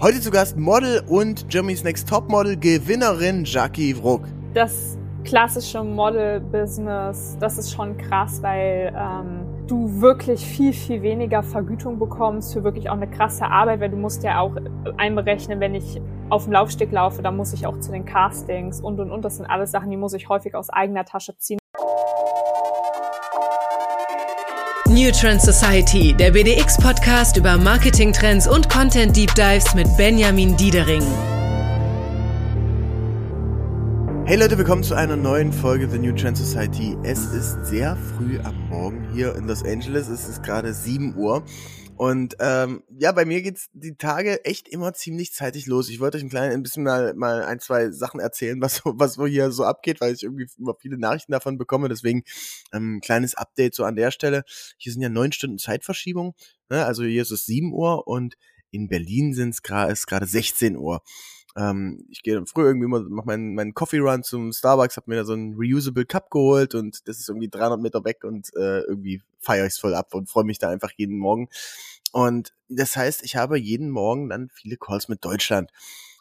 Heute zu Gast Model und Germany's Next Top Model Gewinnerin Jackie Wruck. Das klassische Model-Business, das ist schon krass, weil ähm, du wirklich viel, viel weniger Vergütung bekommst für wirklich auch eine krasse Arbeit, weil du musst ja auch einberechnen, wenn ich auf dem Laufsteg laufe, dann muss ich auch zu den Castings und und und. Das sind alles Sachen, die muss ich häufig aus eigener Tasche ziehen. New Trend Society, der BDX-Podcast über Marketing-Trends und Content-Deep Dives mit Benjamin Diedering. Hey Leute, willkommen zu einer neuen Folge The New Trend Society. Es ist sehr früh am Morgen hier in Los Angeles. Es ist gerade 7 Uhr und ähm, ja, bei mir geht's die Tage echt immer ziemlich zeitig los. Ich wollte euch ein kleines ein bisschen mal, mal ein, zwei Sachen erzählen, was, was so hier so abgeht, weil ich irgendwie immer viele Nachrichten davon bekomme. Deswegen ähm, ein kleines Update so an der Stelle. Hier sind ja neun Stunden Zeitverschiebung. Ne? Also hier ist es sieben Uhr und in Berlin sind es gerade ist gerade 16 Uhr. Ähm, ich gehe früh irgendwie immer, mach meinen, meinen Coffee Run zum Starbucks, hab mir da so einen Reusable Cup geholt und das ist irgendwie 300 Meter weg und äh, irgendwie feiere ich es voll ab und freue mich da einfach jeden Morgen. Und das heißt, ich habe jeden Morgen dann viele Calls mit Deutschland.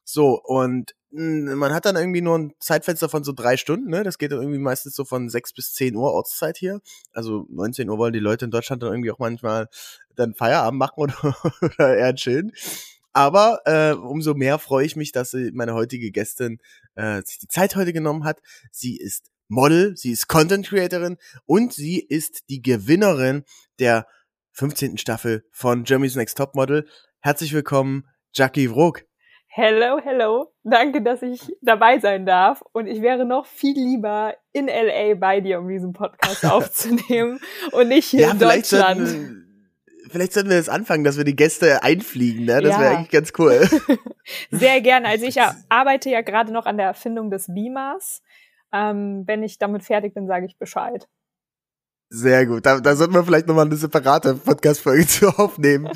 So, und hm, man hat dann irgendwie nur ein Zeitfenster von so drei Stunden, ne? Das geht dann irgendwie meistens so von sechs bis zehn Uhr Ortszeit hier. Also 19 Uhr wollen die Leute in Deutschland dann irgendwie auch manchmal dann Feierabend machen oder, oder eher chillen. Aber äh, umso mehr freue ich mich, dass meine heutige Gästin äh, sich die Zeit heute genommen hat. Sie ist Model, sie ist Content Creatorin und sie ist die Gewinnerin der 15. Staffel von Germany's Next Top Model. Herzlich willkommen, Jackie Wrook. Hello, hello. Danke, dass ich dabei sein darf. Und ich wäre noch viel lieber in LA bei dir, um diesen Podcast aufzunehmen und nicht hier ja, in Deutschland vielleicht sollten wir das anfangen, dass wir die Gäste einfliegen, ne? Das ja. wäre eigentlich ganz cool. Sehr gerne. Also ich arbeite ja gerade noch an der Erfindung des Beamers. Ähm, wenn ich damit fertig bin, sage ich Bescheid. Sehr gut. Da, da sollten wir vielleicht nochmal eine separate Podcast-Folge zu aufnehmen.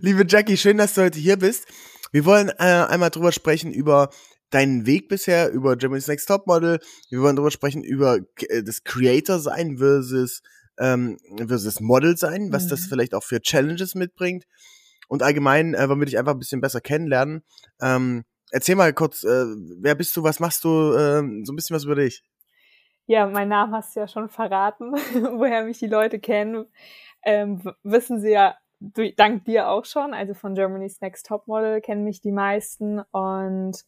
Liebe Jackie, schön, dass du heute hier bist. Wir wollen äh, einmal drüber sprechen über deinen Weg bisher, über Germany's Next Top Model. Wir wollen drüber sprechen über äh, das Creator sein versus ähm, versus Model sein, was mhm. das vielleicht auch für Challenges mitbringt. Und allgemein äh, wir dich einfach ein bisschen besser kennenlernen. Ähm, erzähl mal kurz, äh, wer bist du, was machst du, äh, so ein bisschen was über dich. Ja, mein Name hast du ja schon verraten, woher mich die Leute kennen. Ähm, wissen sie ja dank dir auch schon, also von Germany's Next Top Model kennen mich die meisten und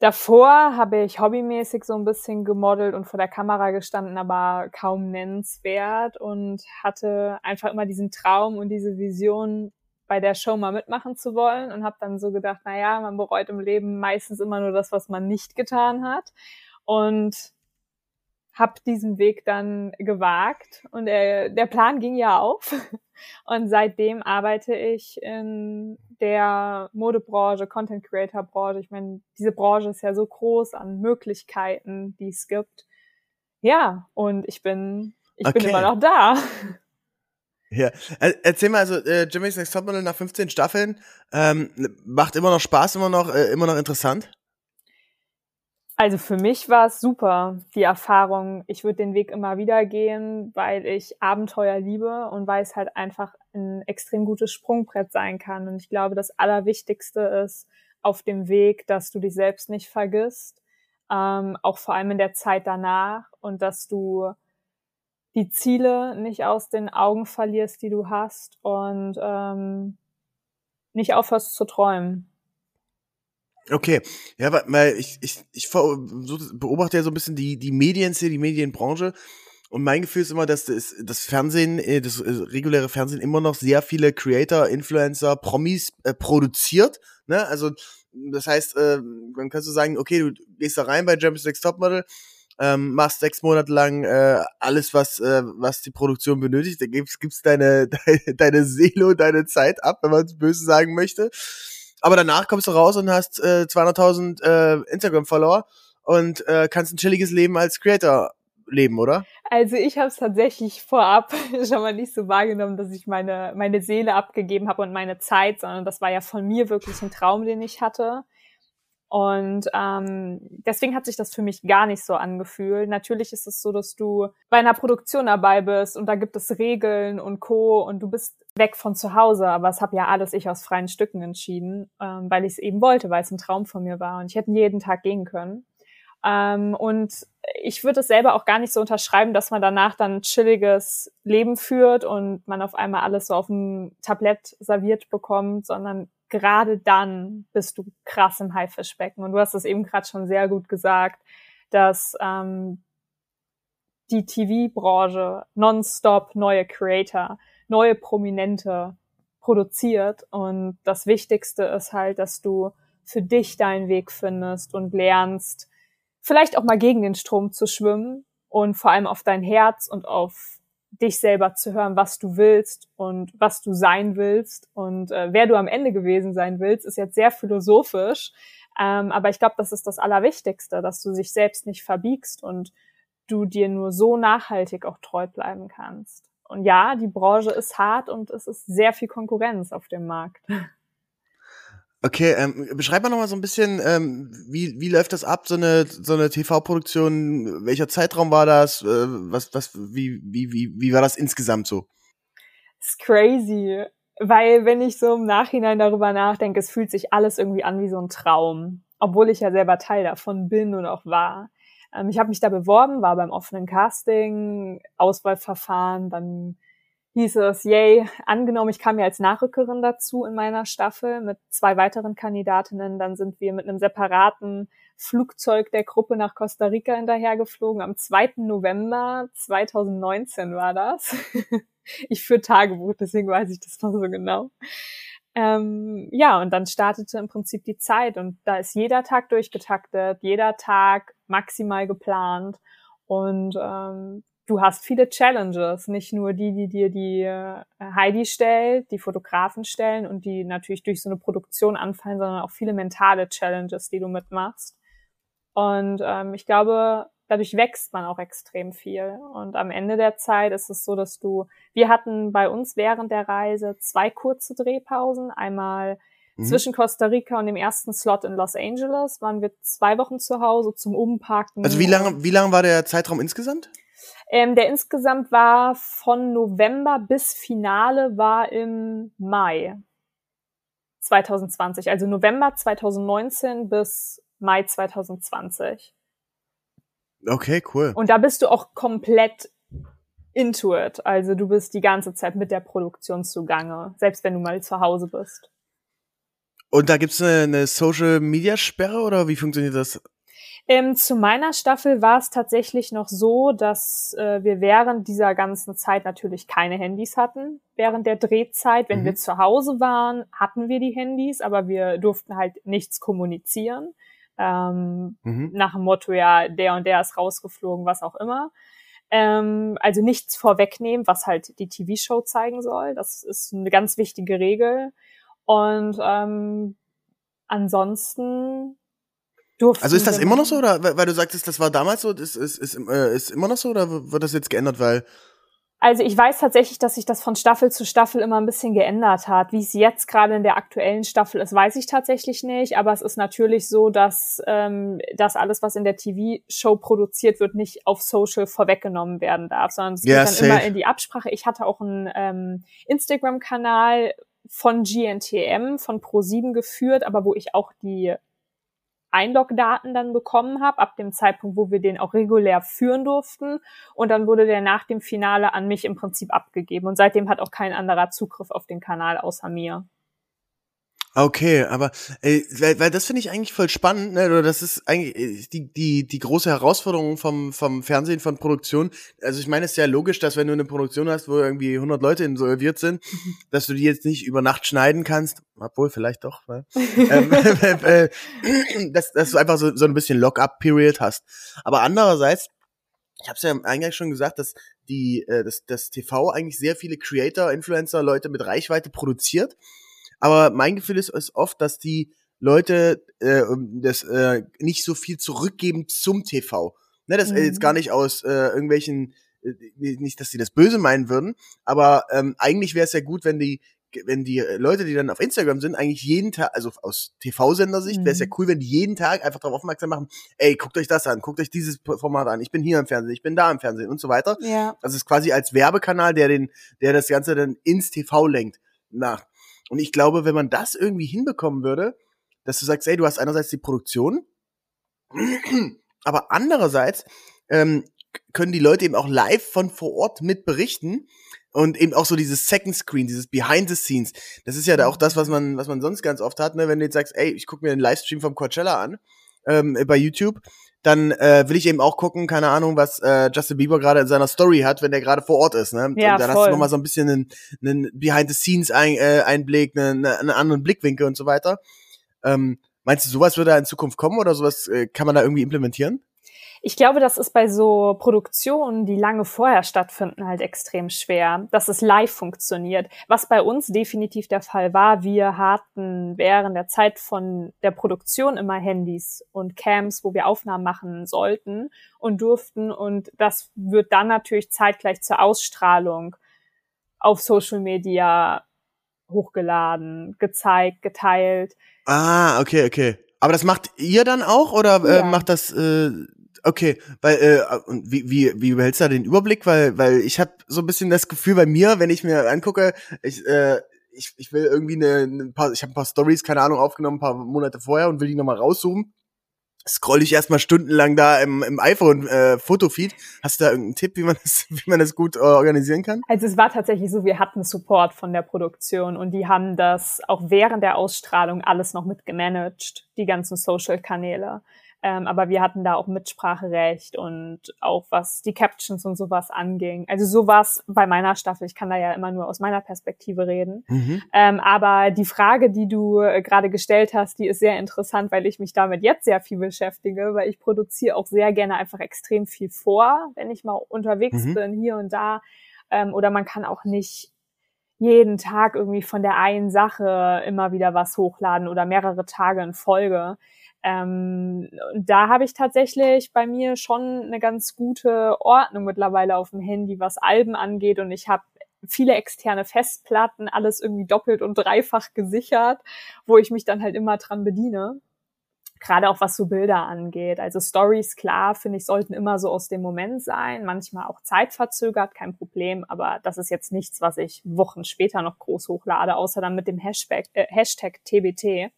Davor habe ich hobbymäßig so ein bisschen gemodelt und vor der Kamera gestanden, aber kaum nennenswert und hatte einfach immer diesen Traum und diese Vision, bei der Show mal mitmachen zu wollen und habe dann so gedacht, na ja, man bereut im Leben meistens immer nur das, was man nicht getan hat und habe diesen Weg dann gewagt und der, der Plan ging ja auf und seitdem arbeite ich in der Modebranche, Content Creator Branche. Ich meine, diese Branche ist ja so groß an Möglichkeiten, die es gibt. Ja, und ich bin ich okay. bin immer noch da. Ja, erzähl mal, also äh, Jimmy's Next Topmodel nach 15 Staffeln ähm, macht immer noch Spaß, immer noch äh, immer noch interessant. Also für mich war es super, die Erfahrung. Ich würde den Weg immer wieder gehen, weil ich Abenteuer liebe und weil es halt einfach ein extrem gutes Sprungbrett sein kann. Und ich glaube, das Allerwichtigste ist auf dem Weg, dass du dich selbst nicht vergisst, ähm, auch vor allem in der Zeit danach und dass du die Ziele nicht aus den Augen verlierst, die du hast und ähm, nicht aufhörst zu träumen. Okay, ja, weil ich, ich, ich beobachte ja so ein bisschen die, die Medienszene, die Medienbranche. Und mein Gefühl ist immer, dass das, das Fernsehen, äh, das äh, reguläre Fernsehen immer noch sehr viele Creator, Influencer, Promis äh, produziert. Ne? Also das heißt, äh, dann kannst du sagen, okay, du gehst da rein bei Champions Next Topmodel, ähm, machst sechs Monate lang äh, alles, was äh, was die Produktion benötigt. Da gibst, gibst deine, deine deine Seele und deine Zeit ab, wenn man es böse sagen möchte aber danach kommst du raus und hast äh, 200.000 äh, Instagram-Follower und äh, kannst ein chilliges Leben als Creator leben, oder? Also ich habe es tatsächlich vorab schon mal nicht so wahrgenommen, dass ich meine meine Seele abgegeben habe und meine Zeit, sondern das war ja von mir wirklich ein Traum, den ich hatte. Und ähm, deswegen hat sich das für mich gar nicht so angefühlt. Natürlich ist es so, dass du bei einer Produktion dabei bist und da gibt es Regeln und Co. und du bist weg von zu Hause, aber es habe ja alles ich aus freien Stücken entschieden, ähm, weil ich es eben wollte, weil es ein Traum von mir war und ich hätte jeden Tag gehen können. Ähm, und ich würde es selber auch gar nicht so unterschreiben, dass man danach dann ein chilliges Leben führt und man auf einmal alles so auf dem Tablett serviert bekommt, sondern gerade dann bist du krass im Haifischbecken. Und du hast es eben gerade schon sehr gut gesagt, dass ähm, die TV-Branche nonstop neue Creator, neue Prominente produziert. Und das Wichtigste ist halt, dass du für dich deinen Weg findest und lernst, vielleicht auch mal gegen den Strom zu schwimmen und vor allem auf dein Herz und auf dich selber zu hören, was du willst und was du sein willst und äh, wer du am Ende gewesen sein willst, ist jetzt sehr philosophisch. Ähm, aber ich glaube, das ist das Allerwichtigste, dass du sich selbst nicht verbiegst und du dir nur so nachhaltig auch treu bleiben kannst. Und ja, die Branche ist hart und es ist sehr viel Konkurrenz auf dem Markt. Okay, ähm, beschreib mal noch mal so ein bisschen, ähm, wie, wie läuft das ab, so eine, so eine TV-Produktion? Welcher Zeitraum war das? Äh, was, was, wie, wie, wie, wie war das insgesamt so? Ist crazy, weil wenn ich so im Nachhinein darüber nachdenke, es fühlt sich alles irgendwie an wie so ein Traum, obwohl ich ja selber Teil davon bin und auch war. Ähm, ich habe mich da beworben, war beim offenen Casting, Auswahlverfahren, dann hieß es, yay, angenommen, ich kam ja als Nachrückerin dazu in meiner Staffel mit zwei weiteren Kandidatinnen, dann sind wir mit einem separaten Flugzeug der Gruppe nach Costa Rica hinterhergeflogen. Am 2. November 2019 war das. ich führe Tagebuch, deswegen weiß ich das noch so genau. Ähm, ja, und dann startete im Prinzip die Zeit und da ist jeder Tag durchgetaktet, jeder Tag maximal geplant und ähm, du hast viele Challenges, nicht nur die, die dir die äh, Heidi stellt, die Fotografen stellen und die natürlich durch so eine Produktion anfallen, sondern auch viele mentale Challenges, die du mitmachst. Und ähm, ich glaube, dadurch wächst man auch extrem viel. Und am Ende der Zeit ist es so, dass du, wir hatten bei uns während der Reise zwei kurze Drehpausen. Einmal mhm. zwischen Costa Rica und dem ersten Slot in Los Angeles waren wir zwei Wochen zu Hause zum Umparken. Also wie lange, wie lange war der Zeitraum insgesamt? Ähm, der insgesamt war von November bis Finale war im Mai 2020. Also November 2019 bis Mai 2020. Okay, cool. Und da bist du auch komplett into it. Also du bist die ganze Zeit mit der Produktion zugange, selbst wenn du mal zu Hause bist. Und da gibt's eine, eine Social Media Sperre oder wie funktioniert das? Ähm, zu meiner Staffel war es tatsächlich noch so, dass äh, wir während dieser ganzen Zeit natürlich keine Handys hatten. Während der Drehzeit, wenn mhm. wir zu Hause waren, hatten wir die Handys, aber wir durften halt nichts kommunizieren. Ähm, mhm. Nach dem Motto, ja, der und der ist rausgeflogen, was auch immer. Ähm, also nichts vorwegnehmen, was halt die TV-Show zeigen soll. Das ist eine ganz wichtige Regel. Und ähm, ansonsten durften. Also ist das immer noch so oder weil, weil du sagtest, das war damals so, ist, ist, ist, äh, ist immer noch so oder wird das jetzt geändert, weil also ich weiß tatsächlich, dass sich das von Staffel zu Staffel immer ein bisschen geändert hat. Wie es jetzt gerade in der aktuellen Staffel ist, weiß ich tatsächlich nicht. Aber es ist natürlich so, dass ähm, das alles, was in der TV-Show produziert wird, nicht auf Social vorweggenommen werden darf, sondern es yeah, geht dann safe. immer in die Absprache. Ich hatte auch einen ähm, Instagram-Kanal von GNTM, von Pro7 geführt, aber wo ich auch die Einlogdaten dann bekommen habe, ab dem Zeitpunkt, wo wir den auch regulär führen durften. Und dann wurde der nach dem Finale an mich im Prinzip abgegeben. Und seitdem hat auch kein anderer Zugriff auf den Kanal außer mir. Okay, aber äh, weil, weil das finde ich eigentlich voll spannend, ne? Oder das ist eigentlich äh, die die die große Herausforderung vom vom Fernsehen von Produktion. Also ich meine, es ist ja logisch, dass wenn du eine Produktion hast, wo irgendwie 100 Leute involviert sind, dass du die jetzt nicht über Nacht schneiden kannst, obwohl vielleicht doch, ne? ähm, äh, dass, dass du einfach so so ein bisschen Lock-up-Period hast. Aber andererseits ich habe es ja eingangs schon gesagt, dass die äh, das, das TV eigentlich sehr viele Creator, Influencer, Leute mit Reichweite produziert aber mein Gefühl ist, ist oft, dass die Leute äh, das äh, nicht so viel zurückgeben zum TV. Ne, das mhm. jetzt gar nicht aus äh, irgendwelchen, äh, nicht, dass sie das böse meinen würden, aber ähm, eigentlich wäre es ja gut, wenn die wenn die Leute, die dann auf Instagram sind, eigentlich jeden Tag, also aus TV-Sendersicht, mhm. wäre es ja cool, wenn die jeden Tag einfach darauf aufmerksam machen, ey, guckt euch das an, guckt euch dieses Format an, ich bin hier im Fernsehen, ich bin da im Fernsehen und so weiter. Ja. Also es ist quasi als Werbekanal, der den, der das Ganze dann ins TV lenkt. Nach. Und ich glaube, wenn man das irgendwie hinbekommen würde, dass du sagst, ey, du hast einerseits die Produktion, aber andererseits ähm, können die Leute eben auch live von vor Ort mit berichten und eben auch so dieses Second Screen, dieses Behind the Scenes. Das ist ja da auch das, was man, was man sonst ganz oft hat, ne? Wenn du jetzt sagst, ey, ich gucke mir den Livestream vom Coachella an ähm, bei YouTube, dann äh, will ich eben auch gucken, keine Ahnung, was äh, Justin Bieber gerade in seiner Story hat, wenn der gerade vor Ort ist. Ne? Ja, und dann voll. hast du nochmal so ein bisschen einen, einen Behind-the-Scenes-Einblick, -Ein, äh, einen, einen anderen Blickwinkel und so weiter. Ähm, meinst du, sowas würde da in Zukunft kommen oder sowas äh, kann man da irgendwie implementieren? Ich glaube, das ist bei so Produktionen, die lange vorher stattfinden, halt extrem schwer, dass es live funktioniert. Was bei uns definitiv der Fall war, wir hatten während der Zeit von der Produktion immer Handys und Cams, wo wir Aufnahmen machen sollten und durften. Und das wird dann natürlich zeitgleich zur Ausstrahlung auf Social Media hochgeladen, gezeigt, geteilt. Ah, okay, okay. Aber das macht ihr dann auch oder äh, ja. macht das äh, okay, weil äh, wie wie wie behältst du da den Überblick, weil weil ich habe so ein bisschen das Gefühl bei mir, wenn ich mir angucke, ich äh, ich, ich will irgendwie eine, eine paar ich habe ein paar Stories, keine Ahnung, aufgenommen ein paar Monate vorher und will die nochmal raussuchen scroll ich erstmal stundenlang da im, im iPhone äh, Fotofeed. Hast du da irgendeinen Tipp, wie man das, wie man das gut äh, organisieren kann? Also es war tatsächlich so, wir hatten Support von der Produktion und die haben das auch während der Ausstrahlung alles noch mit gemanagt, die ganzen Social Kanäle. Ähm, aber wir hatten da auch Mitspracherecht und auch was die Captions und sowas anging. Also sowas bei meiner Staffel. Ich kann da ja immer nur aus meiner Perspektive reden. Mhm. Ähm, aber die Frage, die du äh, gerade gestellt hast, die ist sehr interessant, weil ich mich damit jetzt sehr viel beschäftige, weil ich produziere auch sehr gerne einfach extrem viel vor, wenn ich mal unterwegs mhm. bin, hier und da. Ähm, oder man kann auch nicht jeden Tag irgendwie von der einen Sache immer wieder was hochladen oder mehrere Tage in Folge. Ähm, da habe ich tatsächlich bei mir schon eine ganz gute Ordnung mittlerweile auf dem Handy, was Alben angeht. Und ich habe viele externe Festplatten, alles irgendwie doppelt und dreifach gesichert, wo ich mich dann halt immer dran bediene. Gerade auch was so Bilder angeht. Also Stories, klar, finde ich, sollten immer so aus dem Moment sein. Manchmal auch zeitverzögert, kein Problem. Aber das ist jetzt nichts, was ich Wochen später noch groß hochlade, außer dann mit dem Hashtag, äh, Hashtag TBT.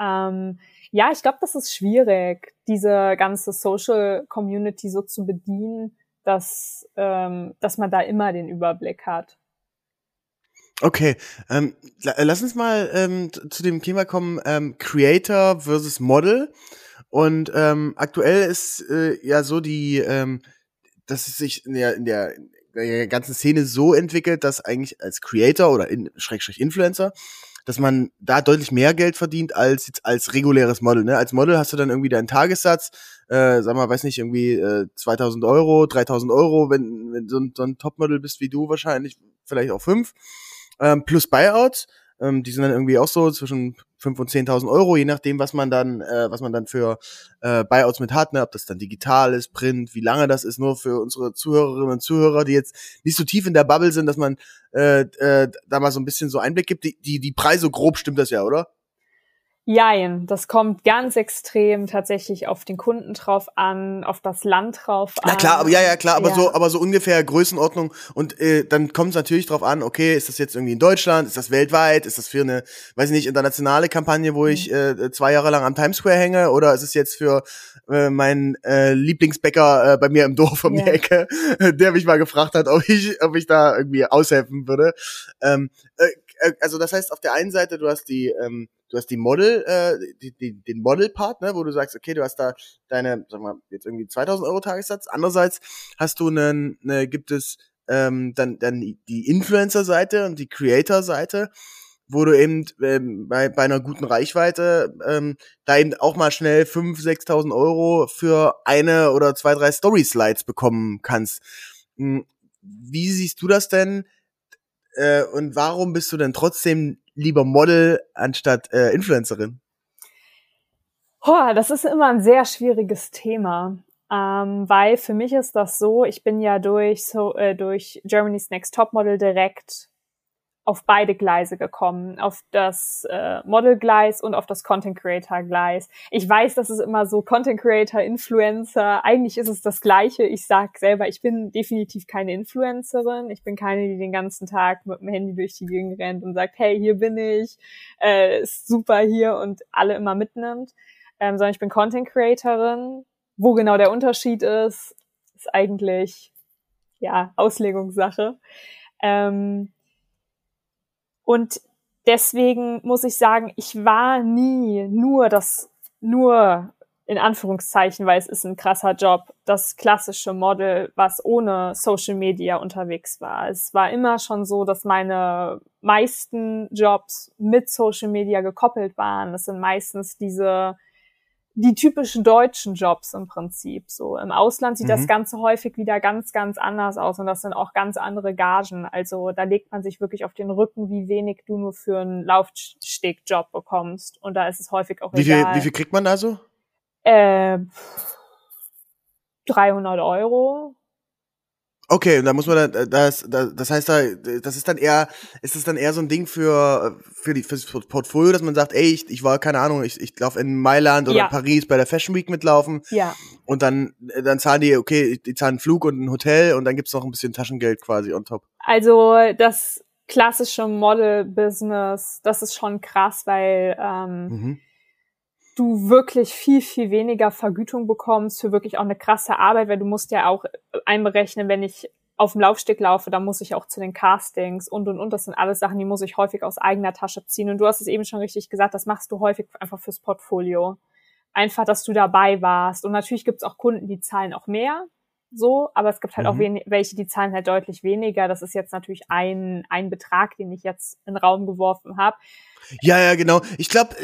Ähm, ja, ich glaube, das ist schwierig, diese ganze Social Community so zu bedienen, dass, ähm, dass man da immer den Überblick hat. Okay, ähm, lass uns mal ähm, zu dem Thema kommen, ähm, Creator versus Model. Und ähm, aktuell ist äh, ja so die, ähm, dass es sich in der, in der, in der ganzen Szene so entwickelt, dass eigentlich als Creator oder in, Schrägstrich Influencer dass man da deutlich mehr Geld verdient als als reguläres Model. Ne? Als Model hast du dann irgendwie deinen Tagessatz, äh, sag mal, weiß nicht, irgendwie äh, 2000 Euro, 3000 Euro, wenn, wenn so ein, so ein Topmodel bist wie du wahrscheinlich, vielleicht auch fünf, ähm, plus Buyouts. Ähm, die sind dann irgendwie auch so zwischen 5.000 und 10.000 Euro, je nachdem, was man dann, äh, was man dann für äh, Buyouts mit hat, ne? ob das dann digital ist, Print, wie lange das ist, nur für unsere Zuhörerinnen und Zuhörer, die jetzt nicht so tief in der Bubble sind, dass man äh, äh, da mal so ein bisschen so Einblick gibt. Die, die, die Preise grob stimmt das ja, oder? Jein, das kommt ganz extrem tatsächlich auf den Kunden drauf an, auf das Land drauf an. Na klar, aber ja, ja, klar, aber ja. so, aber so ungefähr Größenordnung und äh, dann kommt es natürlich drauf an, okay, ist das jetzt irgendwie in Deutschland, ist das weltweit, ist das für eine, weiß ich nicht, internationale Kampagne, wo ich mhm. äh, zwei Jahre lang am Times Square hänge, oder ist es jetzt für äh, meinen äh, Lieblingsbäcker äh, bei mir im Dorf um yeah. die Ecke, der mich mal gefragt hat, ob ich, ob ich da irgendwie aushelfen würde. Ähm, äh, äh also das heißt, auf der einen Seite, du hast die ähm, du hast die Model, äh, die, die, den Model-Part, ne, wo du sagst, okay, du hast da deine, sag mal, jetzt irgendwie 2000 Euro Tagessatz. Andererseits hast du einen, ne, gibt es ähm, dann, dann die Influencer-Seite und die Creator-Seite, wo du eben ähm, bei, bei einer guten Reichweite ähm, da eben auch mal schnell 5.000, 6.000 Euro für eine oder zwei, drei Story-Slides bekommen kannst. Hm, wie siehst du das denn? Äh, und warum bist du denn trotzdem lieber Model anstatt äh, Influencerin? Oh, das ist immer ein sehr schwieriges Thema. Ähm, weil für mich ist das so, ich bin ja durch so äh, durch Germany's Next Top Model direkt auf beide Gleise gekommen, auf das äh, Model-Gleis und auf das Content-Creator-Gleis. Ich weiß, das ist immer so Content-Creator, Influencer. Eigentlich ist es das Gleiche. Ich sag selber, ich bin definitiv keine Influencerin. Ich bin keine, die den ganzen Tag mit dem Handy durch die Gegend rennt und sagt, hey, hier bin ich, äh, ist super hier und alle immer mitnimmt. Ähm, sondern ich bin Content-Creatorin. Wo genau der Unterschied ist, ist eigentlich ja Auslegungssache. Ähm, und deswegen muss ich sagen, ich war nie nur das, nur in Anführungszeichen, weil es ist ein krasser Job, das klassische Model, was ohne Social Media unterwegs war. Es war immer schon so, dass meine meisten Jobs mit Social Media gekoppelt waren. Das sind meistens diese die typischen deutschen Jobs im Prinzip. So im Ausland sieht mhm. das Ganze häufig wieder ganz, ganz anders aus und das sind auch ganz andere Gagen. Also da legt man sich wirklich auf den Rücken, wie wenig du nur für einen Laufstegjob bekommst. Und da ist es häufig auch wie egal. Viel, wie viel kriegt man da so? Äh, 300 Euro. Okay, und da muss man dann, äh, das, das, das heißt da, das ist dann eher, ist es dann eher so ein Ding für, für die, fürs Portfolio, dass man sagt, ey, ich, ich war, keine Ahnung, ich, ich laufe in Mailand oder ja. Paris bei der Fashion Week mitlaufen. Ja. Und dann, dann zahlen die, okay, die zahlen einen Flug und ein Hotel und dann gibt's noch ein bisschen Taschengeld quasi on top. Also, das klassische Model-Business, das ist schon krass, weil, ähm, mhm du wirklich viel, viel weniger Vergütung bekommst für wirklich auch eine krasse Arbeit, weil du musst ja auch einberechnen, wenn ich auf dem Laufsteg laufe, dann muss ich auch zu den Castings und und und. Das sind alles Sachen, die muss ich häufig aus eigener Tasche ziehen. Und du hast es eben schon richtig gesagt, das machst du häufig einfach fürs Portfolio. Einfach, dass du dabei warst. Und natürlich gibt es auch Kunden, die zahlen auch mehr so, aber es gibt halt mhm. auch wen welche, die zahlen halt deutlich weniger. Das ist jetzt natürlich ein, ein Betrag, den ich jetzt in den Raum geworfen habe. Ja, ja, genau. Ich glaube,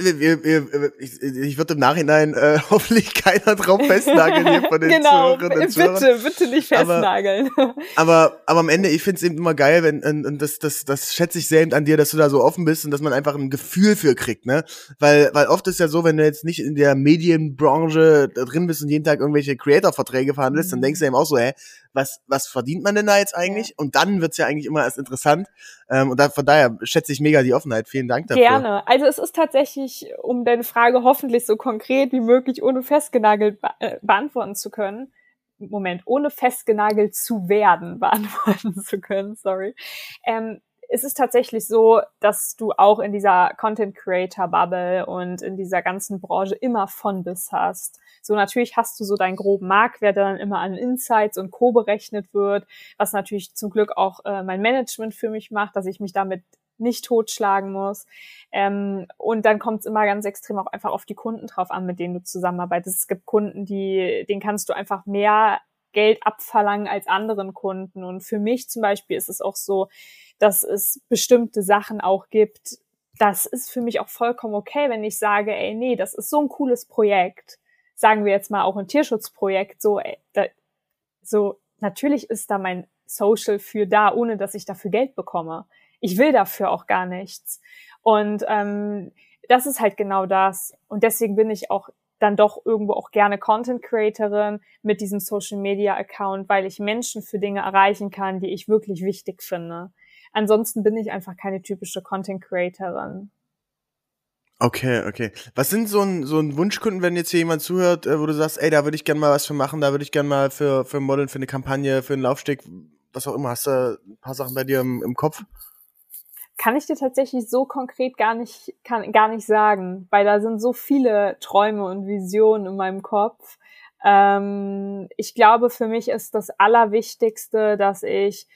ich, ich würde im Nachhinein äh, hoffentlich keiner drauf festnageln hier von den genau, Zuhörerinnen und Zuhörern. Bitte, bitte nicht festnageln. Aber, aber, aber am Ende, ich finde es eben immer geil, wenn, und, und das, das, das schätze ich sehr eben an dir, dass du da so offen bist und dass man einfach ein Gefühl für kriegt, ne? Weil, weil oft ist ja so, wenn du jetzt nicht in der Medienbranche drin bist und jeden Tag irgendwelche Creator-Verträge verhandelst, mhm. dann denkst du eben auch so, hä, was, was verdient man denn da jetzt eigentlich? Ja. Und dann wird's ja eigentlich immer erst interessant. Ähm, und da, von daher schätze ich mega die Offenheit. Vielen Dank dafür. Gerne. Also es ist tatsächlich, um deine Frage hoffentlich so konkret wie möglich ohne festgenagelt be äh, beantworten zu können. Moment, ohne festgenagelt zu werden beantworten zu können, sorry. Ähm, es ist tatsächlich so, dass du auch in dieser Content Creator Bubble und in dieser ganzen Branche immer von bis hast. So natürlich hast du so deinen groben Marktwert, der dann immer an Insights und Co. berechnet wird, was natürlich zum Glück auch äh, mein Management für mich macht, dass ich mich damit nicht totschlagen muss. Ähm, und dann kommt es immer ganz extrem auch einfach auf die Kunden drauf an, mit denen du zusammenarbeitest. Es gibt Kunden, die, denen kannst du einfach mehr Geld abverlangen als anderen Kunden. Und für mich zum Beispiel ist es auch so, dass es bestimmte Sachen auch gibt. Das ist für mich auch vollkommen okay, wenn ich sage, ey, nee, das ist so ein cooles Projekt sagen wir jetzt mal auch ein Tierschutzprojekt, so, ey, da, so, natürlich ist da mein Social für da, ohne dass ich dafür Geld bekomme. Ich will dafür auch gar nichts. Und ähm, das ist halt genau das. Und deswegen bin ich auch dann doch irgendwo auch gerne Content Creatorin mit diesem Social Media Account, weil ich Menschen für Dinge erreichen kann, die ich wirklich wichtig finde. Ansonsten bin ich einfach keine typische Content Creatorin. Okay, okay. Was sind so ein, so ein Wunschkunden, wenn jetzt hier jemand zuhört, äh, wo du sagst, ey, da würde ich gerne mal was für machen, da würde ich gerne mal für, für Modeln, für eine Kampagne, für einen Laufsteg, was auch immer, hast du ein paar Sachen bei dir im, im Kopf? Kann ich dir tatsächlich so konkret gar nicht, kann, gar nicht sagen, weil da sind so viele Träume und Visionen in meinem Kopf. Ähm, ich glaube, für mich ist das Allerwichtigste, dass ich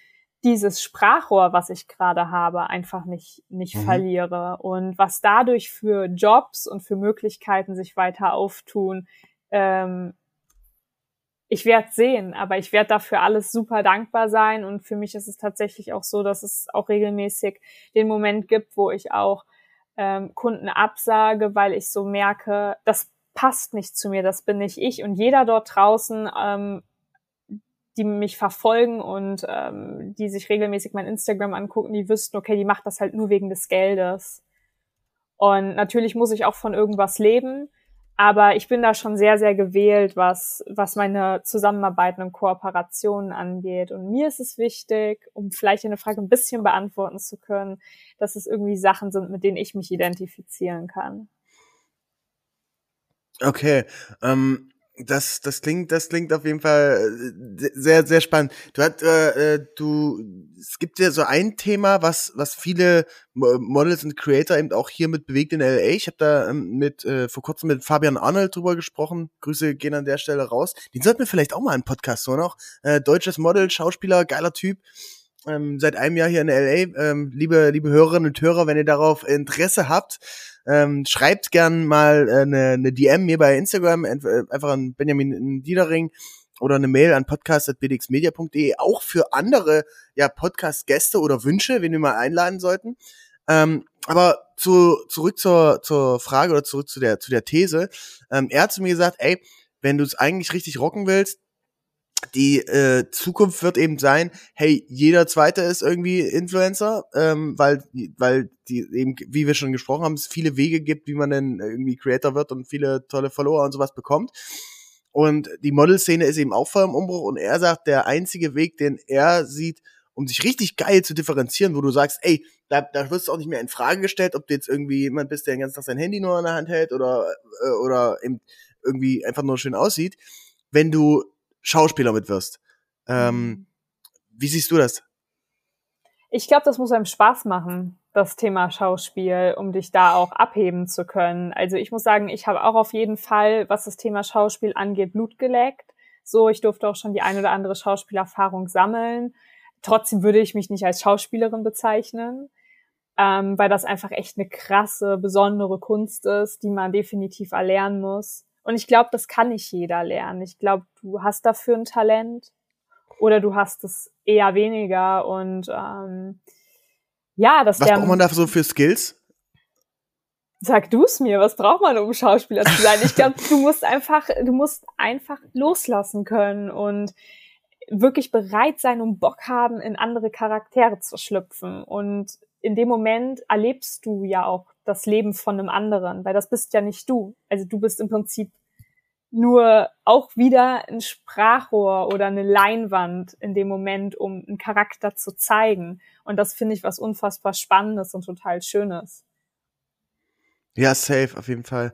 dieses Sprachrohr, was ich gerade habe, einfach nicht, nicht mhm. verliere. Und was dadurch für Jobs und für Möglichkeiten sich weiter auftun, ähm, ich werde sehen, aber ich werde dafür alles super dankbar sein. Und für mich ist es tatsächlich auch so, dass es auch regelmäßig den Moment gibt, wo ich auch ähm, Kunden absage, weil ich so merke, das passt nicht zu mir, das bin nicht ich. Und jeder dort draußen ähm, die mich verfolgen und ähm, die sich regelmäßig mein Instagram angucken, die wüssten, okay, die macht das halt nur wegen des Geldes. Und natürlich muss ich auch von irgendwas leben, Aber ich bin da schon sehr, sehr gewählt, was, was meine Zusammenarbeiten und Kooperationen angeht. Und mir ist es wichtig, um vielleicht eine Frage ein bisschen beantworten zu können, dass es irgendwie Sachen sind, mit denen ich mich identifizieren kann. Okay. Ähm, das, das klingt, das klingt auf jeden Fall äh, sehr, sehr spannend. Du hast, äh, äh, du, es gibt ja so ein Thema, was, was viele Models und Creator eben auch hier mit bewegt in LA. Ich habe da ähm, mit äh, vor kurzem mit Fabian Arnold drüber gesprochen. Grüße gehen an der Stelle raus. Den sollten wir vielleicht auch mal einen Podcast so noch. Äh, deutsches Model, Schauspieler, geiler Typ. Ähm, seit einem Jahr hier in LA. Ähm, liebe, liebe Hörerinnen und Hörer, wenn ihr darauf Interesse habt, ähm, schreibt gern mal äh, eine, eine DM mir bei Instagram, äh, einfach an Benjamin Diedering oder eine Mail an podcast.bdxmedia.de, auch für andere ja, Podcast-Gäste oder Wünsche, wenn wir mal einladen sollten. Ähm, aber zu, zurück zur, zur Frage oder zurück zu der, zu der These. Ähm, er hat zu mir gesagt, ey, wenn du es eigentlich richtig rocken willst, die äh, Zukunft wird eben sein, hey, jeder Zweite ist irgendwie Influencer, ähm, weil, weil die eben, wie wir schon gesprochen haben, es viele Wege gibt, wie man denn irgendwie Creator wird und viele tolle Follower und sowas bekommt. Und die Modelszene ist eben auch voll im Umbruch und er sagt, der einzige Weg, den er sieht, um sich richtig geil zu differenzieren, wo du sagst, ey, da, da wirst du auch nicht mehr in Frage gestellt, ob du jetzt irgendwie jemand bist, der den ganzen Tag sein Handy nur in der Hand hält oder, äh, oder eben irgendwie einfach nur schön aussieht. Wenn du Schauspieler mit wirst. Ähm, mhm. wie siehst du das? Ich glaube, das muss einem Spaß machen, das Thema Schauspiel, um dich da auch abheben zu können. Also ich muss sagen, ich habe auch auf jeden Fall, was das Thema Schauspiel angeht, Blut geleckt. So, ich durfte auch schon die eine oder andere Schauspielerfahrung sammeln. Trotzdem würde ich mich nicht als Schauspielerin bezeichnen, ähm, weil das einfach echt eine krasse, besondere Kunst ist, die man definitiv erlernen muss. Und ich glaube, das kann nicht jeder lernen. Ich glaube, du hast dafür ein Talent oder du hast es eher weniger. Und ähm, ja, das Was braucht man da so für Skills? Sag du es mir, was braucht man, um Schauspieler zu sein? Ich glaube, du musst einfach, du musst einfach loslassen können und wirklich bereit sein und Bock haben, in andere Charaktere zu schlüpfen. Und in dem Moment erlebst du ja auch das Leben von einem anderen, weil das bist ja nicht du. Also du bist im Prinzip nur auch wieder ein Sprachrohr oder eine Leinwand in dem Moment, um einen Charakter zu zeigen. Und das finde ich was unfassbar Spannendes und total Schönes. Ja, safe, auf jeden Fall.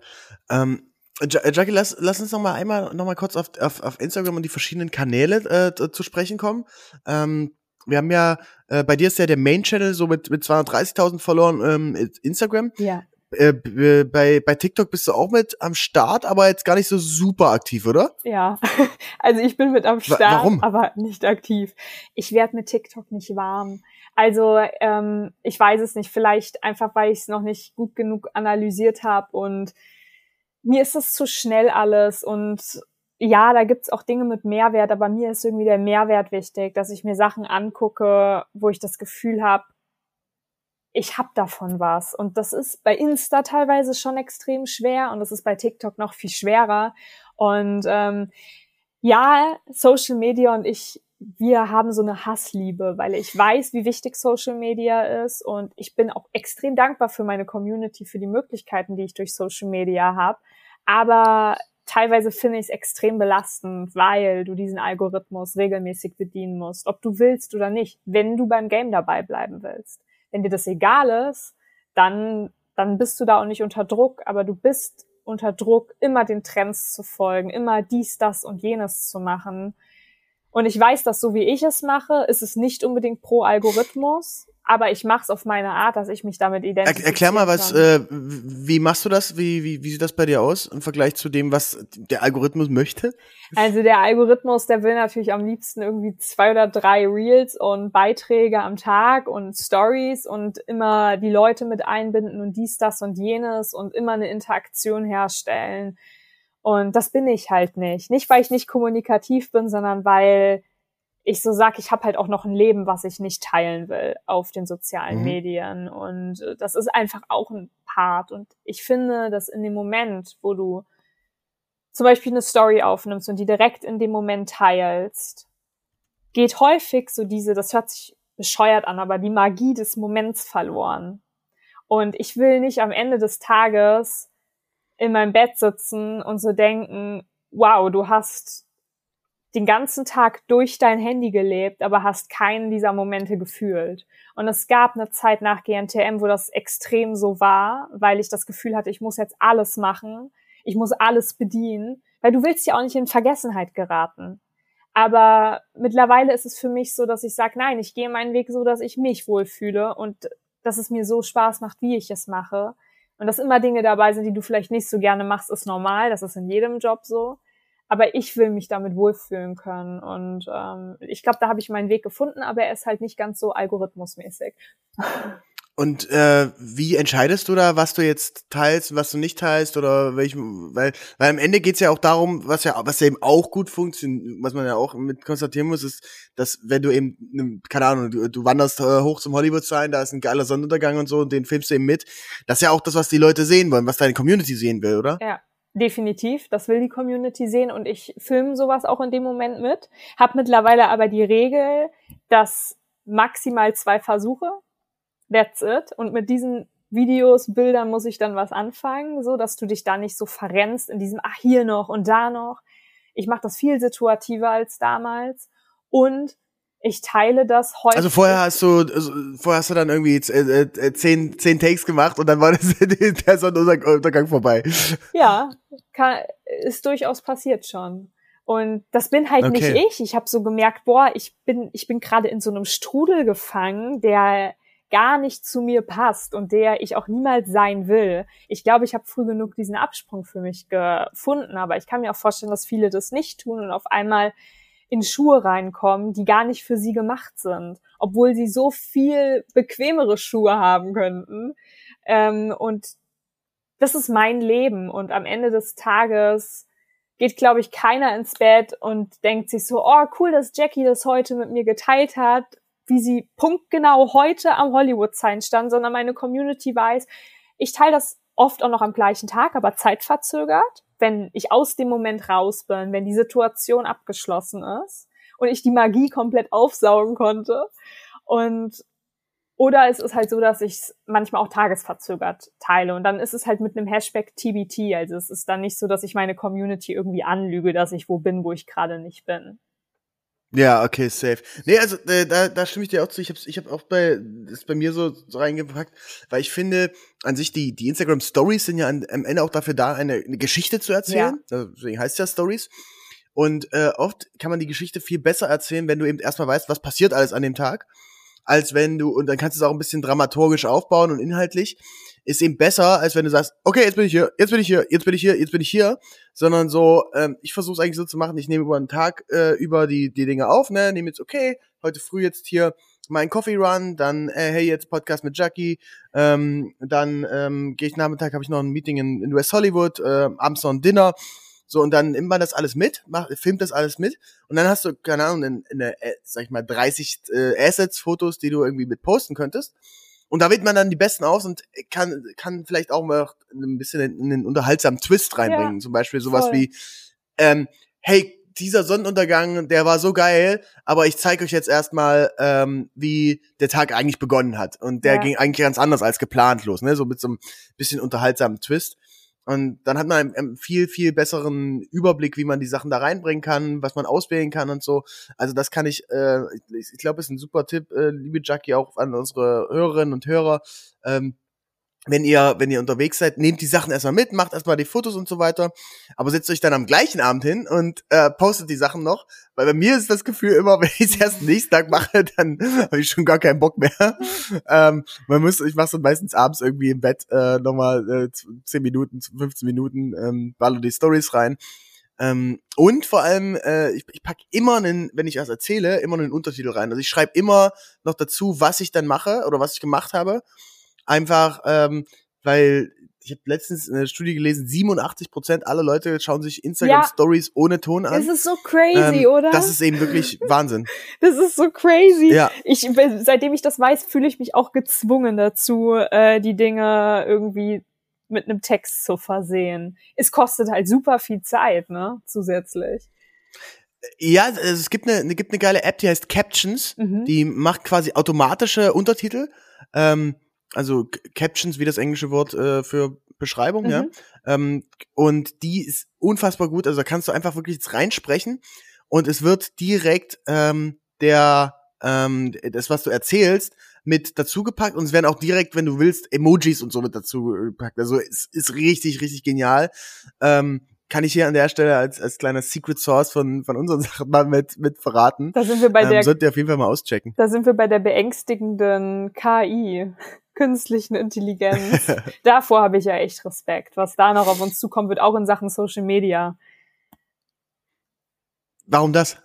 Ähm, Jackie, lass, lass uns noch mal einmal noch mal kurz auf, auf, auf Instagram und die verschiedenen Kanäle äh, zu sprechen kommen. Ähm, wir haben ja, äh, bei dir ist ja der Main-Channel so mit, mit 230.000 Followern ähm, Instagram. Ja. Äh, bei, bei TikTok bist du auch mit am Start, aber jetzt gar nicht so super aktiv, oder? Ja, also ich bin mit am Start, Warum? aber nicht aktiv. Ich werde mit TikTok nicht warm. Also ähm, ich weiß es nicht, vielleicht einfach, weil ich es noch nicht gut genug analysiert habe und mir ist es zu schnell alles und ja, da gibt's auch Dinge mit Mehrwert, aber mir ist irgendwie der Mehrwert wichtig, dass ich mir Sachen angucke, wo ich das Gefühl habe, ich hab davon was. Und das ist bei Insta teilweise schon extrem schwer und das ist bei TikTok noch viel schwerer. Und ähm, ja, Social Media und ich, wir haben so eine Hassliebe, weil ich weiß, wie wichtig Social Media ist und ich bin auch extrem dankbar für meine Community, für die Möglichkeiten, die ich durch Social Media habe. Aber teilweise finde ich es extrem belastend, weil du diesen Algorithmus regelmäßig bedienen musst, ob du willst oder nicht, wenn du beim Game dabei bleiben willst. Wenn dir das egal ist, dann, dann bist du da auch nicht unter Druck, aber du bist unter Druck, immer den Trends zu folgen, immer dies, das und jenes zu machen. Und ich weiß, dass so wie ich es mache, ist es nicht unbedingt pro Algorithmus, aber ich mache es auf meine Art, dass ich mich damit identifiziere. Erklär mal, was, äh, wie machst du das? Wie, wie, wie sieht das bei dir aus im Vergleich zu dem, was der Algorithmus möchte? Also der Algorithmus, der will natürlich am liebsten irgendwie zwei oder drei Reels und Beiträge am Tag und Stories und immer die Leute mit einbinden und dies, das und jenes und immer eine Interaktion herstellen. Und das bin ich halt nicht. Nicht, weil ich nicht kommunikativ bin, sondern weil ich so sag, ich habe halt auch noch ein Leben, was ich nicht teilen will auf den sozialen mhm. Medien. Und äh, das ist einfach auch ein Part. Und ich finde, dass in dem Moment, wo du zum Beispiel eine Story aufnimmst und die direkt in dem Moment teilst, geht häufig so diese, das hört sich bescheuert an, aber die Magie des Moments verloren. Und ich will nicht am Ende des Tages in meinem Bett sitzen und so denken, wow, du hast den ganzen Tag durch dein Handy gelebt, aber hast keinen dieser Momente gefühlt. Und es gab eine Zeit nach GNTM, wo das extrem so war, weil ich das Gefühl hatte, ich muss jetzt alles machen, ich muss alles bedienen, weil du willst ja auch nicht in Vergessenheit geraten. Aber mittlerweile ist es für mich so, dass ich sage, nein, ich gehe meinen Weg so, dass ich mich wohlfühle und dass es mir so Spaß macht, wie ich es mache. Und dass immer Dinge dabei sind, die du vielleicht nicht so gerne machst, ist normal. Das ist in jedem Job so aber ich will mich damit wohlfühlen können. Und ähm, ich glaube, da habe ich meinen Weg gefunden, aber er ist halt nicht ganz so algorithmusmäßig. Und äh, wie entscheidest du da, was du jetzt teilst, was du nicht teilst oder welchem, weil, weil am Ende geht's ja auch darum, was ja, was ja eben auch gut funktioniert, was man ja auch mit konstatieren muss, ist, dass wenn du eben, keine Ahnung, du, du wanderst äh, hoch zum Hollywood sein, da ist ein geiler Sonnenuntergang und so, und den filmst du eben mit. Das ist ja auch das, was die Leute sehen wollen, was deine Community sehen will, oder? Ja, Definitiv, das will die Community sehen und ich filme sowas auch in dem Moment mit. Hab mittlerweile aber die Regel, dass maximal zwei Versuche, that's it. Und mit diesen Videos, Bildern muss ich dann was anfangen, so dass du dich da nicht so verrennst in diesem, ach hier noch und da noch. Ich mache das viel situativer als damals und ich teile das heute. Also vorher hast du, also vorher hast du dann irgendwie äh, äh, zehn, zehn Takes gemacht und dann war das, der Sonnenuntergang vorbei. Ja, kann, ist durchaus passiert schon. Und das bin halt okay. nicht ich. Ich habe so gemerkt, boah, ich bin, ich bin gerade in so einem Strudel gefangen, der gar nicht zu mir passt und der ich auch niemals sein will. Ich glaube, ich habe früh genug diesen Absprung für mich gefunden, aber ich kann mir auch vorstellen, dass viele das nicht tun und auf einmal in Schuhe reinkommen, die gar nicht für sie gemacht sind, obwohl sie so viel bequemere Schuhe haben könnten. Ähm, und das ist mein Leben. Und am Ende des Tages geht, glaube ich, keiner ins Bett und denkt sich so, oh, cool, dass Jackie das heute mit mir geteilt hat, wie sie punktgenau heute am Hollywood-Sign stand, sondern meine Community weiß, ich teile das oft auch noch am gleichen Tag, aber zeitverzögert wenn ich aus dem Moment raus bin, wenn die Situation abgeschlossen ist und ich die Magie komplett aufsaugen konnte. Und oder es ist halt so, dass ich es manchmal auch tagesverzögert teile. Und dann ist es halt mit einem Hashtag TBT. Also es ist dann nicht so, dass ich meine Community irgendwie anlüge, dass ich wo bin, wo ich gerade nicht bin. Ja, okay, safe. Nee, also äh, da, da stimme ich dir auch zu. Ich habe ich hab auch bei ist bei mir so, so reingepackt, weil ich finde, an sich die die Instagram Stories sind ja an, am Ende auch dafür da, eine, eine Geschichte zu erzählen. Ja. Also, deswegen heißt ja Stories. Und äh, oft kann man die Geschichte viel besser erzählen, wenn du eben erstmal weißt, was passiert alles an dem Tag, als wenn du und dann kannst du es auch ein bisschen dramaturgisch aufbauen und inhaltlich ist eben besser, als wenn du sagst, okay, jetzt bin ich hier, jetzt bin ich hier, jetzt bin ich hier, jetzt bin ich hier, sondern so, ähm, ich versuche es eigentlich so zu machen, ich nehme über einen Tag äh, über die, die Dinge auf, ne, nehme jetzt, okay, heute früh jetzt hier mein Coffee Run, dann, äh, hey, jetzt Podcast mit Jackie, ähm, dann ähm, gehe ich Nachmittag, habe ich noch ein Meeting in, in West Hollywood, äh, abends noch ein Dinner, so, und dann nimmt man das alles mit, macht, filmt das alles mit. Und dann hast du, keine Ahnung, in, in eine, äh, sag ich mal, 30 äh, Assets, Fotos, die du irgendwie mit posten könntest und da wählt man dann die Besten aus und kann, kann vielleicht auch mal ein bisschen einen unterhaltsamen Twist reinbringen. Ja, Zum Beispiel sowas voll. wie, ähm, hey, dieser Sonnenuntergang, der war so geil, aber ich zeige euch jetzt erstmal, ähm, wie der Tag eigentlich begonnen hat. Und der ja. ging eigentlich ganz anders als geplant los, ne? So mit so einem bisschen unterhaltsamen Twist. Und dann hat man einen, viel, viel besseren Überblick, wie man die Sachen da reinbringen kann, was man auswählen kann und so. Also das kann ich, äh, ich, ich glaube, ist ein super Tipp, äh, liebe Jackie, auch an unsere Hörerinnen und Hörer. Ähm, wenn ihr, wenn ihr unterwegs seid, nehmt die Sachen erstmal mit, macht erstmal die Fotos und so weiter, aber setzt euch dann am gleichen Abend hin und äh, postet die Sachen noch, weil bei mir ist das Gefühl immer, wenn ich es erst nächsten Tag mache, dann habe ich schon gar keinen Bock mehr. ähm, man muss, ich mache es meistens abends irgendwie im Bett äh, nochmal äh, 10 Minuten, 15 Minuten, ähm, baller die Stories rein. Ähm, und vor allem, äh, ich, ich pack immer einen, wenn ich was erzähle, immer einen Untertitel rein. Also ich schreibe immer noch dazu, was ich dann mache oder was ich gemacht habe Einfach, ähm, weil ich habe letztens eine Studie gelesen, 87 Prozent aller Leute schauen sich Instagram ja, Stories ohne Ton an. Das ist so crazy, ähm, oder? Das ist eben wirklich Wahnsinn. Das ist so crazy. Ja. Ich, seitdem ich das weiß, fühle ich mich auch gezwungen dazu, äh, die Dinge irgendwie mit einem Text zu versehen. Es kostet halt super viel Zeit, ne? Zusätzlich. Ja, es gibt eine, gibt eine geile App, die heißt Captions. Mhm. Die macht quasi automatische Untertitel. Ähm, also Captions, wie das englische Wort äh, für Beschreibung, mhm. ja. Ähm, und die ist unfassbar gut. Also da kannst du einfach wirklich jetzt reinsprechen und es wird direkt ähm, der ähm, das, was du erzählst, mit dazugepackt und es werden auch direkt, wenn du willst, Emojis und so mit dazu gepackt. Also es ist richtig, richtig genial. Ähm, kann ich hier an der Stelle als, als kleiner Secret Source von, von unseren Sachen mal mit, mit verraten. Da sind wir bei ähm, der, solltet ihr auf jeden Fall mal auschecken. Da sind wir bei der beängstigenden KI, künstlichen Intelligenz. Davor habe ich ja echt Respekt. Was da noch auf uns zukommt, wird auch in Sachen Social Media. Warum das?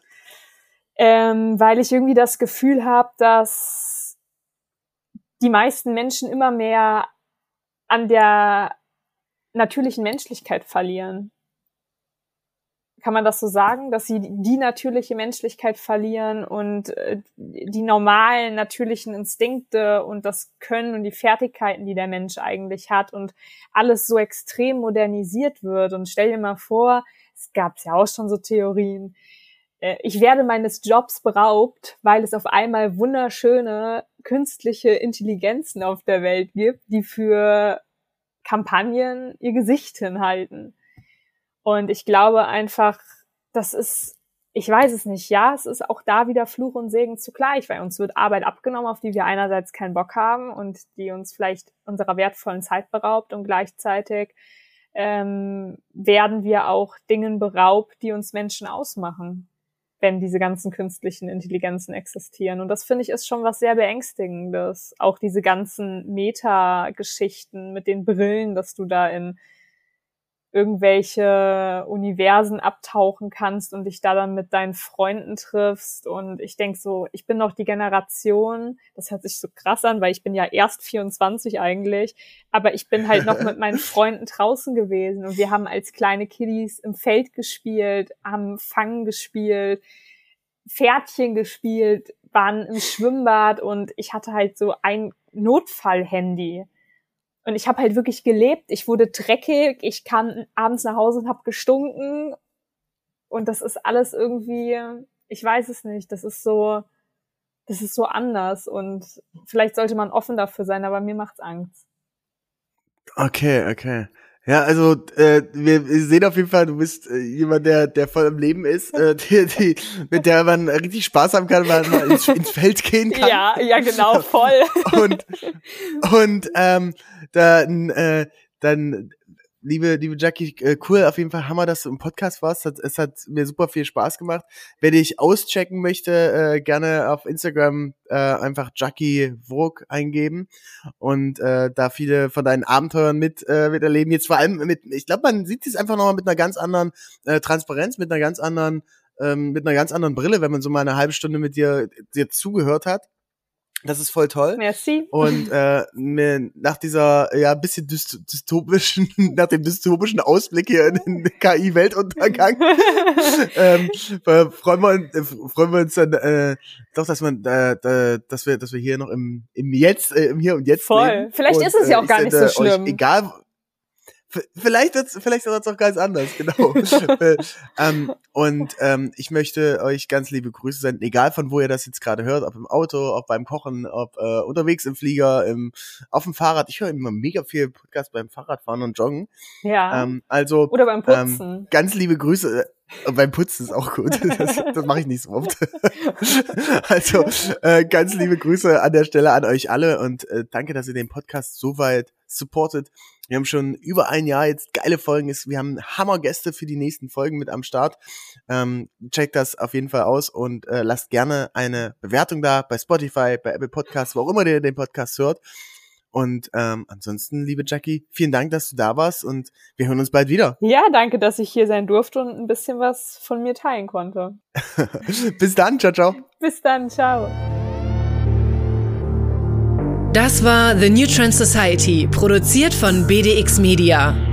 Ähm, weil ich irgendwie das Gefühl habe, dass die meisten Menschen immer mehr an der natürlichen Menschlichkeit verlieren. Kann man das so sagen, dass sie die natürliche Menschlichkeit verlieren und äh, die normalen natürlichen Instinkte und das Können und die Fertigkeiten, die der Mensch eigentlich hat und alles so extrem modernisiert wird. Und stell dir mal vor, es gab ja auch schon so Theorien, äh, ich werde meines Jobs beraubt, weil es auf einmal wunderschöne künstliche Intelligenzen auf der Welt gibt, die für Kampagnen ihr Gesicht hinhalten. Und ich glaube einfach, das ist, ich weiß es nicht, ja, es ist auch da wieder Fluch und Segen zugleich, weil uns wird Arbeit abgenommen, auf die wir einerseits keinen Bock haben und die uns vielleicht unserer wertvollen Zeit beraubt und gleichzeitig ähm, werden wir auch Dingen beraubt, die uns Menschen ausmachen wenn diese ganzen künstlichen Intelligenzen existieren. Und das finde ich ist schon was sehr beängstigendes. Auch diese ganzen Meta-Geschichten mit den Brillen, dass du da in irgendwelche Universen abtauchen kannst und dich da dann mit deinen Freunden triffst. Und ich denk so, ich bin noch die Generation, das hört sich so krass an, weil ich bin ja erst 24 eigentlich, aber ich bin halt noch mit meinen Freunden draußen gewesen und wir haben als kleine Kiddies im Feld gespielt, haben Fangen gespielt, Pferdchen gespielt, waren im Schwimmbad und ich hatte halt so ein Notfallhandy. Und ich habe halt wirklich gelebt. Ich wurde dreckig. Ich kam abends nach Hause und habe gestunken. Und das ist alles irgendwie, ich weiß es nicht. Das ist so, das ist so anders. Und vielleicht sollte man offen dafür sein, aber mir macht's Angst. Okay, okay. Ja, also äh, wir, sehen auf jeden Fall, du bist äh, jemand, der der voll im Leben ist, äh, die, die, mit der man richtig Spaß haben kann, weil man ins, ins Feld gehen kann. Ja, ja, genau, voll. und und ähm, dann äh, dann liebe, liebe Jackie, äh, cool, auf jeden Fall Hammer, dass du im Podcast warst. Es hat, es hat mir super viel Spaß gemacht. Wer dich auschecken möchte, äh, gerne auf Instagram äh, einfach Jackie Vogue eingeben und äh, da viele von deinen Abenteuern mit, äh, miterleben. Jetzt vor allem mit, ich glaube, man sieht es einfach nochmal mit einer ganz anderen äh, Transparenz, mit einer ganz anderen ähm, mit einer ganz anderen Brille, wenn man so mal eine halbe Stunde mit dir, dir zugehört hat. Das ist voll toll. Merci. Und äh, nach dieser ja bisschen dystopischen, nach dem dystopischen Ausblick hier in den KI-Weltuntergang, ähm, äh, freuen wir uns, äh, freuen wir uns dann äh, doch, dass man, äh, dass wir, dass wir hier noch im im Jetzt, äh, im Hier und Jetzt voll. leben. Vielleicht und, ist es ja auch äh, gar nicht so schlimm. egal, Vielleicht wird's, vielleicht wird's auch ganz anders, genau. Äh, ähm, und ähm, ich möchte euch ganz liebe Grüße senden, egal von wo ihr das jetzt gerade hört, ob im Auto, ob beim Kochen, ob äh, unterwegs im Flieger, im, auf dem Fahrrad. Ich höre immer mega viel Podcast beim Fahrradfahren und Joggen. Ja. Ähm, also oder beim ähm, Putzen. Ganz liebe Grüße. Und beim Putzen ist auch gut. Das, das mache ich nicht so oft. also äh, ganz liebe Grüße an der Stelle an euch alle und äh, danke, dass ihr den Podcast so weit supportet. Wir haben schon über ein Jahr jetzt geile Folgen. Wir haben Hammergäste für die nächsten Folgen mit am Start. Ähm, checkt das auf jeden Fall aus und äh, lasst gerne eine Bewertung da bei Spotify, bei Apple Podcasts, wo auch immer ihr den Podcast hört. Und ähm, ansonsten, liebe Jackie, vielen Dank, dass du da warst und wir hören uns bald wieder. Ja, danke, dass ich hier sein durfte und ein bisschen was von mir teilen konnte. Bis dann, ciao, ciao. Bis dann, ciao. Das war The New Trend Society, produziert von BDX Media.